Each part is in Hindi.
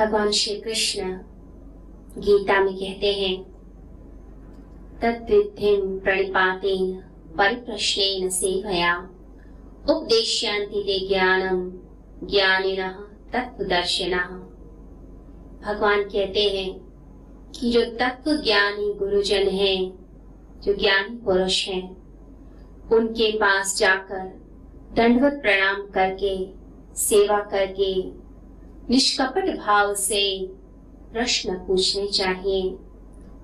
भगवान श्री कृष्ण गीता में कहते हैं तद्विधिम प्रणिपातेन परिप्रश्नेन सेवया उपदेश्यांति ते ज्ञानम ज्ञानिनः तत्वदर्शिनः भगवान कहते हैं कि जो तत्व ज्ञानी गुरुजन हैं, जो ज्ञानी पुरुष हैं, उनके पास जाकर दंडवत प्रणाम करके, सेवा करके निष्कपट भाव से प्रश्न पूछने चाहिए।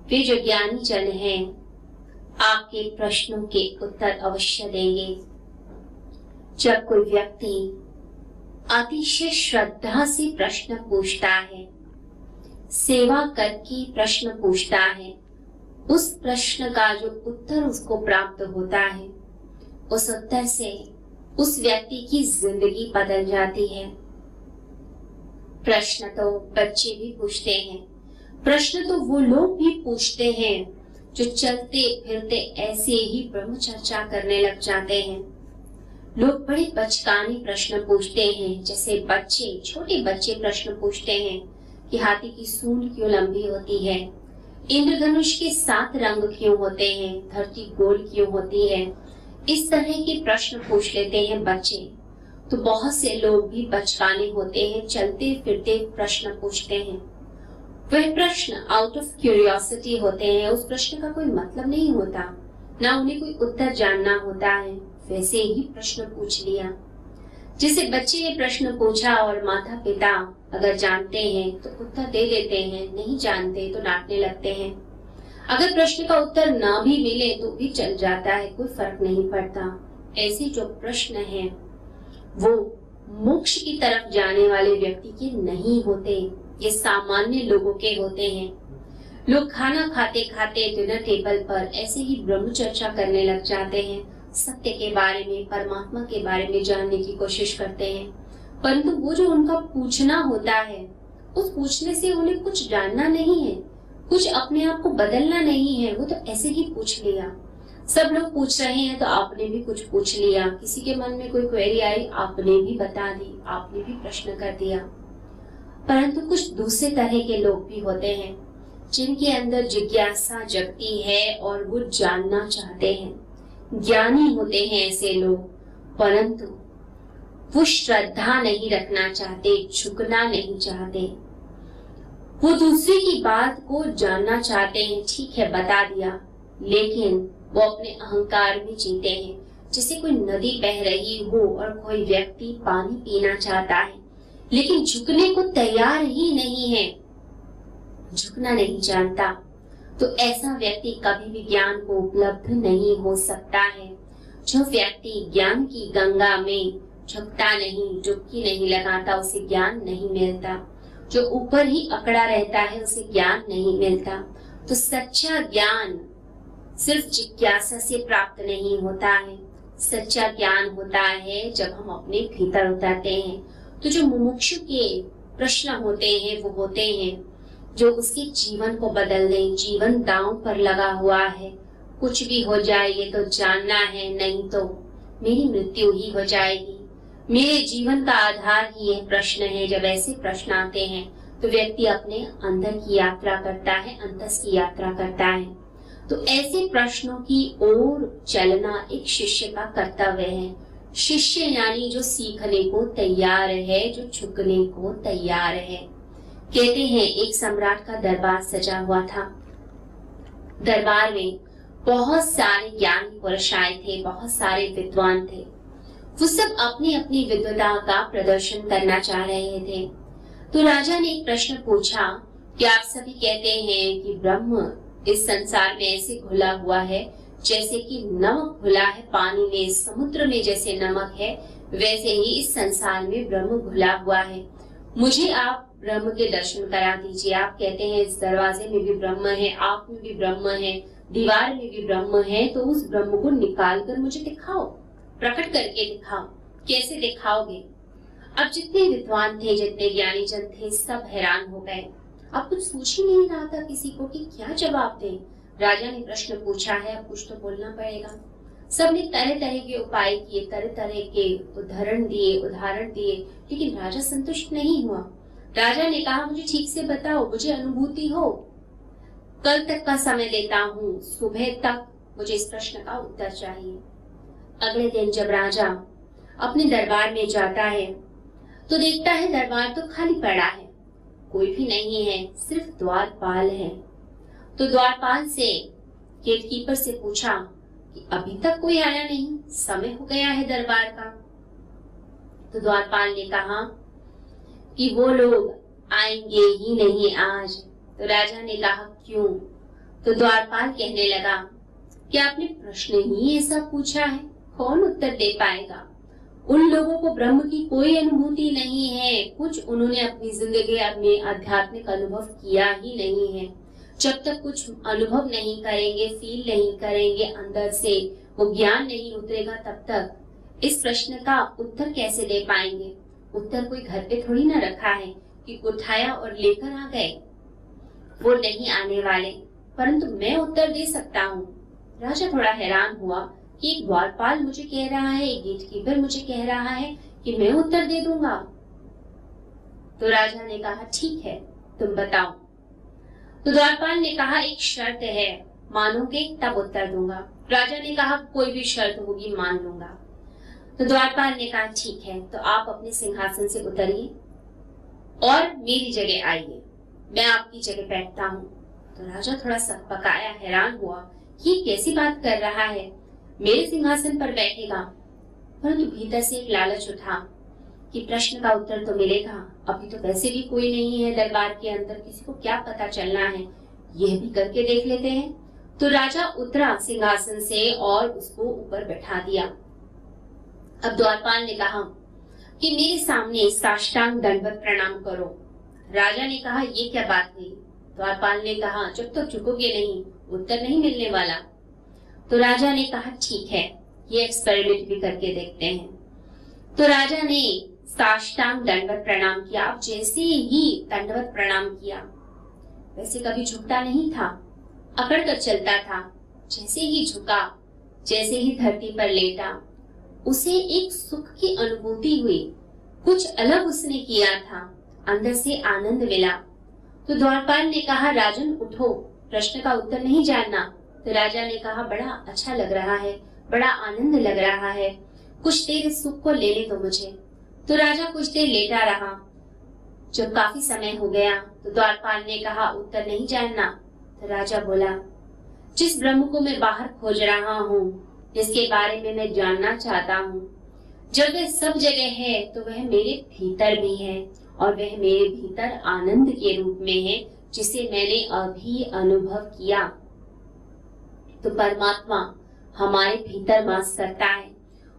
वे जो ज्ञानी जन हैं, आपके प्रश्नों के उत्तर अवश्य देंगे। जब कोई व्यक्ति अतिशय श्रद्धा से प्रश्न पूछता है, सेवा करके प्रश्न पूछता है, उस प्रश्न का जो उत्तर उसको प्राप्त होता है, उस उत्तर से उस व्यक्ति की ज़िंदगी बदल जाती है। प्रश्न तो बच्चे भी पूछते हैं। प्रश्न तो वो लोग भी पूछते हैं जो चलते फिरते ऐसे ही ब्रह्म चर्चा करने लग जाते हैं। लोग बड़े बचकाने प्रश्न पूछते हैं, जैसे बच्चे, छोटे बच्चे प्रश्न पूछते हैं कि हाथी की सूंड क्यों लंबी होती है? इंद्रधनुष के सात रंग क्यों होते हैं? धरती गोल क्यों होती है? इस तरह के प्रश्न पूछ लेते हैं बच्चे। तो बहुत से लोग भी बचकाने होते हैं चलते फिरते प्रश्न पूछते हैं। वह प्रश्न आउट ऑफ़ क्यूरियोसिटी होते हैं, उस प्रश्न का कोई मतलब नहीं होता। ना उन्हें कोई उत्तर जानना होता है, वैसे ही प्रश्न पूछ लिया। जिसे बच्चे ने प्रश्न पूछा और माता पिता अगर जानते हैं तो उत्तर दे देते हैं, नहीं जानते तो डांटने लगते हैं। अगर प्रश्न का उत्तर ना भी मिले तो भी चल जाता है, कोई फ़र्क नहीं पड़ता। ऐसे जो प्रश्न है वो मोक्ष की तरफ़ जाने वाले व्यक्ति के नहीं होते, ये सामान्य लोगों के होते हैं। लोग खाना खाते खाते डिनर टेबल पर ऐसे ही ब्रह्म चर्चा करने लग जाते हैं। सत्य के बारे में, परमात्मा के बारे में जानने की कोशिश करते हैं। परंतु वो जो उनका पूछना होता है, उस पूछने से उन्हें कुछ जानना नहीं है। कुछ अपने आप को बदलना नहीं है, वो तो ऐसे ही पूछ लिया। सब लोग पूछ रहे हैं तो आपने भी कुछ पूछ लिया। किसी के मन में कोई क्वेरी आई, आपने भी बता दी, आपने भी प्रश्न कर दिया। परंतु कुछ दूसरे तरह के लोग भी होते हैं, जिनके अंदर जिज्ञासा जगती है और वो जानना चाहते हैं। ज्ञानी होते हैं ऐसे लोग, परंतु वो श्रद्धा नहीं रखना चाहते, झुकना नहीं चाहते। वो दूसरे की बात को जानना चाहते हैं, ठीक है, बता दिया। लेकिन वो अपने अहंकार में जीते हैं। जैसे कोई नदी बह रही हो और कोई व्यक्ति पानी पीना चाहता है, लेकिन झुकने को तैयार ही नहीं है। झुकना नहीं जानता तो ऐसा व्यक्ति कभी भी ज्ञान को उपलब्ध नहीं हो सकता है। जो व्यक्ति ज्ञान की गंगा में झुकता नहीं, डुबकी नहीं लगाता, उसे ज्ञान नहीं मिलता। जो ऊपर ही अकड़ा रहता है, उसे ज्ञान नहीं मिलता। तो सच्चा ज्ञान सिर्फ़ जिज्ञासा से प्राप्त नहीं होता है। सच्चा ज्ञान होता है जब हम अपने भीतर उतरते हैं। तो जो मुमुक्षु के प्रश्न होते हैं, वो होते हैं, जो उसके जीवन को बदल दें। जीवन दांव पर लगा हुआ है। कुछ भी हो जाए, ये तो जानना है, नहीं तो मेरी मृत्यु ही हो जाएगी। मेरे जीवन का आधार ही यह प्रश्न है। जब ऐसे प्रश्न आते हैं तो व्यक्ति अपने अंदर की यात्रा करता है, अंतस की यात्रा करता है। तो ऐसे प्रश्नों की ओर चलना एक शिष्य का कर्तव्य है। शिष्य यानी जो सीखने को तैयार है, जो झुकने को तैयार है। कहते हैं, एक सम्राट का दरबार सजा हुआ था। दरबार में बहुत सारे ज्ञानी पुरुष आए थे, बहुत सारे विद्वान थे। वो सब अपनी अपनी विद्वता का प्रदर्शन करना चाह रहे थे। तो राजा ने एक प्रश्न पूछा, कि आप सभी कहते हैं कि ब्रह्म इस संसार में ऐसे घुला हुआ है, जैसे कि नमक घुला है पानी में, समुद्र में जैसे नमक है, वैसे ही इस संसार में ब्रह्म घुला हुआ है। मुझे आप ब्रह्म के दर्शन करा दीजिए। आप कहते हैं, इस दरवाजे में भी ब्रह्म है, आप में भी ब्रह्म है, दीवार में भी ब्रह्म है तो उस ब्रह्म को निकाल कर मुझे दिखाओ, प्रकट करके दिखाओ। कैसे दिखाओगे? अब जितने विद्वान थे, जितने ज्ञानी जन थे, सब हैरान हो गए। अब कुछ पूछ ही नहीं रहा था किसी को कि क्या जवाब दें। राजा ने प्रश्न पूछा है, अब कुछ तो बोलना पड़ेगा। सबने तरह तरह के उपाय किए तरह तरह के उदाहरण दिए उदाहरण दिए, लेकिन राजा संतुष्ट नहीं हुआ। राजा ने कहा, मुझे ठीक से बताओ, मुझे अनुभूति हो। कल तक का समय देता हूँ, सुबह तक मुझे इस प्रश्न का उत्तर चाहिए। अगले दिन जब राजा अपने दरबार में जाता है तो देखता है दरबार तो खाली पड़ा है। कोई भी नहीं है, सिर्फ़ द्वारपाल है। तो द्वारपाल से गेटकीपर से पूछा कि अभी तक कोई आया नहीं, समय हो गया है दरबार का। तो द्वारपाल ने कहा कि वो लोग आएँगे ही नहीं आज। तो राजा ने कहा, क्यों? तो द्वारपाल कहने लगा कि आपने प्रश्न ही ऐसा पूछा है? कौन उत्तर दे पाएगा? उन लोगों को ब्रह्म की कोई अनुभूति नहीं है। कुछ उन्होंने अपनी ज़िंदगी में आध्यात्मिक अनुभव किया ही नहीं है। जब तक कुछ अनुभव नहीं करेंगे फील नहीं करेंगे अंदर से, वो ज्ञान नहीं उतरेगा तब तक। इस प्रश्न का उत्तर कैसे दे पाएँगे? उत्तर कोई घर पे थोड़ी ना रखा है कि उठाया और लेकर आ गए। वो नहीं आने वाले, परंतु मैं उत्तर दे सकता हूँ। राजा थोड़ा हैरान हुआ। कि द्वारपाल मुझे कह रहा है एक गेट कीपर मुझे कह रहा है कि मैं उत्तर दे दूँगा। तो राजा ने कहा, ठीक है, तुम बताओ। तो द्वारपाल ने कहा, एक शर्त है, मानोगे तब उत्तर दूँगा। राजा ने कहा, कोई भी शर्त होगी, मान लूँगा। तो द्वारपाल ने कहा, ठीक है तो आप अपने सिंहासन से उतरिए और मेरी जगह आइए। मैं आपकी जगह बैठता हूँ। तो राजा थोड़ा पकाया, हैरान हुआ कि कैसी बात कर रहा है? मेरे सिंहासन पर बैठेगा, परंतु भीतर से एक लालच उठा कि प्रश्न का उत्तर तो मिलेगा। अभी तो वैसे भी कोई नहीं है दरबार के अंदर, किसी को क्या पता चलना है। यह भी करके देख लेते हैं। तो राजा उतरा सिंहासन से और उसको ऊपर बैठा दिया। अब द्वारपाल ने कहा कि मेरे सामने साष्टांग दंडवत प्रणाम करो। राजा ने कहा, ये क्या बात हुई? द्वारपाल ने कहा, जब तक तो चुकोगे नहीं, उत्तर नहीं मिलने वाला। तो राजा ने कहा, ठीक है, ये एक्सपेरिमेंट भी करके देखते हैं। तो राजा ने साष्टांग दंडवत प्रणाम किया। जैसे ही दंडवत प्रणाम किया, वैसे कभी झुकता नहीं था अकड़ कर चलता था। जैसे ही झुका, जैसे ही धरती पर लेटा, उसे एक सुख की अनुभूति हुई। कुछ अलग उसने किया था, अंदर से आनंद मिला। तो द्वारपाल ने कहा, राजन, उठो, प्रश्न का उत्तर नहीं जानना। तो राजा ने कहा, बड़ा अच्छा लग रहा है, बड़ा आनंद लग रहा है। कुछ देर इस सुख को ले ले तो मुझे। तो राजा कुछ देर लेटा रहा। जब काफ़ी समय हो गया तो द्वारपाल ने कहा, उत्तर नहीं जानना। तो राजा बोला, जिस ब्रह्म को मैं बाहर खोज रहा हूँ जिसके बारे में मैं जानना चाहता हूँ। जब वह सब जगह है तो वह मेरे भीतर भी है, और वह मेरे भीतर आनंद के रूप में है, जिसे मैंने अभी अनुभव किया। तो परमात्मा हमारे भीतर वास करता है।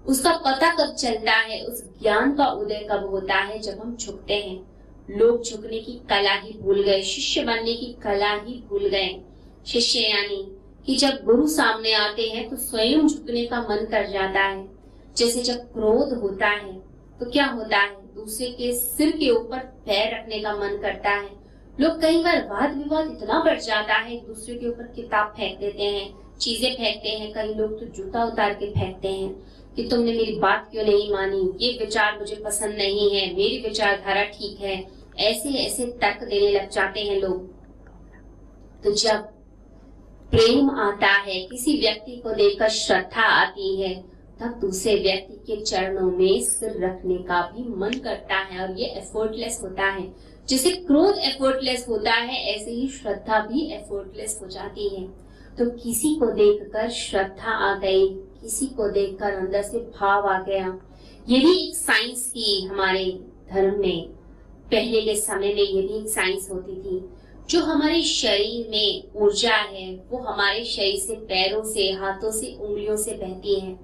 उसका पता कब चलता है, उस ज्ञान का उदय कब होता है, जब हम झुकते हैं। लोग झुकने की कला ही भूल गए, शिष्य बनने की कला ही भूल गए। शिष्य यानी कि जब गुरु सामने आते हैं तो स्वयं झुकने का मन कर जाता है। जैसे जब क्रोध होता है तो क्या होता है? दूसरे के सिर के ऊपर पैर रखने का मन करता है। लोग कई बार वाद विवाद इतना बढ़ जाता है दूसरे के ऊपर किताब फेंक देते हैं। चीज़ें फेंकते हैं, कई लोग तो जूता उतार के फेंकते हैं कि तुमने मेरी बात क्यों नहीं मानी? ये विचार मुझे पसंद नहीं है, मेरी विचारधारा ठीक है। ऐसे ऐसे तर्क देने लग जाते हैं लोग। तो जब प्रेम आता है, किसी व्यक्ति को देखकर श्रद्धा आती है, तब दूसरे व्यक्ति के चरणों में सिर रखने का भी मन करता है और ये एफर्टलेस होता है। जैसे क्रोध एफर्टलेस होता है, ऐसे ही श्रद्धा भी एफर्टलेस हो जाती है। तो किसी को देखकर श्रद्धा आ गई, किसी को देखकर अंदर से भाव आ गया। ये भी एक साइंस थी हमारे धर्म में। पहले के समय में ये भी एक साइंस होती थी। जो हमारे शरीर में ऊर्जा है, वो हमारे शरीर से पैरों से, हाथों से, उंगलियों से बहती है।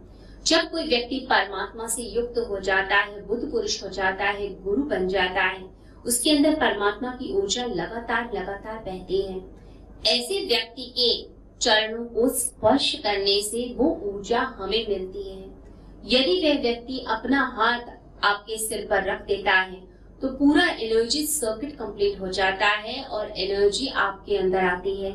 जब कोई व्यक्ति परमात्मा से युक्त हो जाता है, बुद्ध पुरुष हो जाता है, गुरु बन जाता है, उसके अंदर परमात्मा की ऊर्जा लगातार लगातार बहती है। ऐसे व्यक्ति के चरणों को स्पर्श करने से वो ऊर्जा हमें मिलती है। यदि वह व्यक्ति अपना हाथ आपके सिर पर रख देता है तो पूरा एनर्जी सर्किट कंप्लीट हो जाता है और एनर्जी आपके अंदर आती है।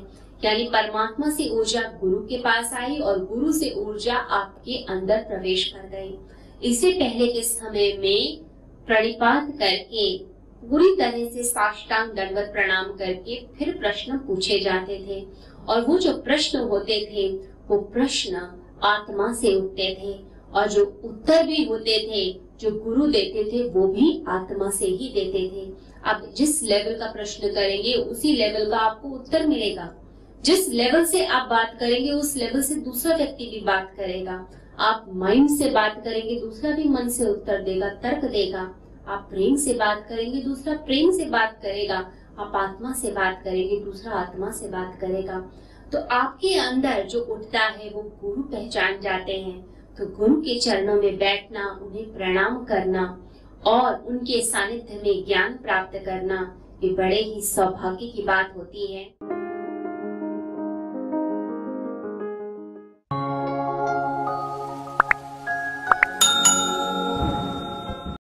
यानी परमात्मा से ऊर्जा गुरु के पास आई और गुरु से ऊर्जा आपके अंदर प्रवेश कर गई। इससे पहले के समय में प्रणिपात करके, बुरी तरह से साष्टांग दंडवत प्रणाम करके फिर प्रश्न पूछे जाते थे और वो जो प्रश्न होते थे, वो प्रश्न आत्मा से उठते थे। और जो उत्तर भी होते थे, जो गुरु देते थे, वो भी आत्मा से ही देते थे। आप जिस लेवल का प्रश्न करेंगे, उसी लेवल का आपको उत्तर मिलेगा। जिस लेवल से आप बात करेंगे, उस लेवल से दूसरा व्यक्ति भी बात करेगा। आप माइंड से बात करेंगे, दूसरा भी मन से उत्तर देगा, तर्क देगा। आप प्रेम से बात करेंगे, दूसरा प्रेम से बात करेगा। आप आत्मा से बात करेंगे, दूसरा आत्मा से बात करेगा। तो आपके अंदर जो उठता है, वो गुरु पहचान जाते हैं। तो गुरु के चरणों में बैठना, उन्हें प्रणाम करना और उनके सानिध्य में ज्ञान प्राप्त करना, ये बड़े ही सौभाग्य की बात होती है।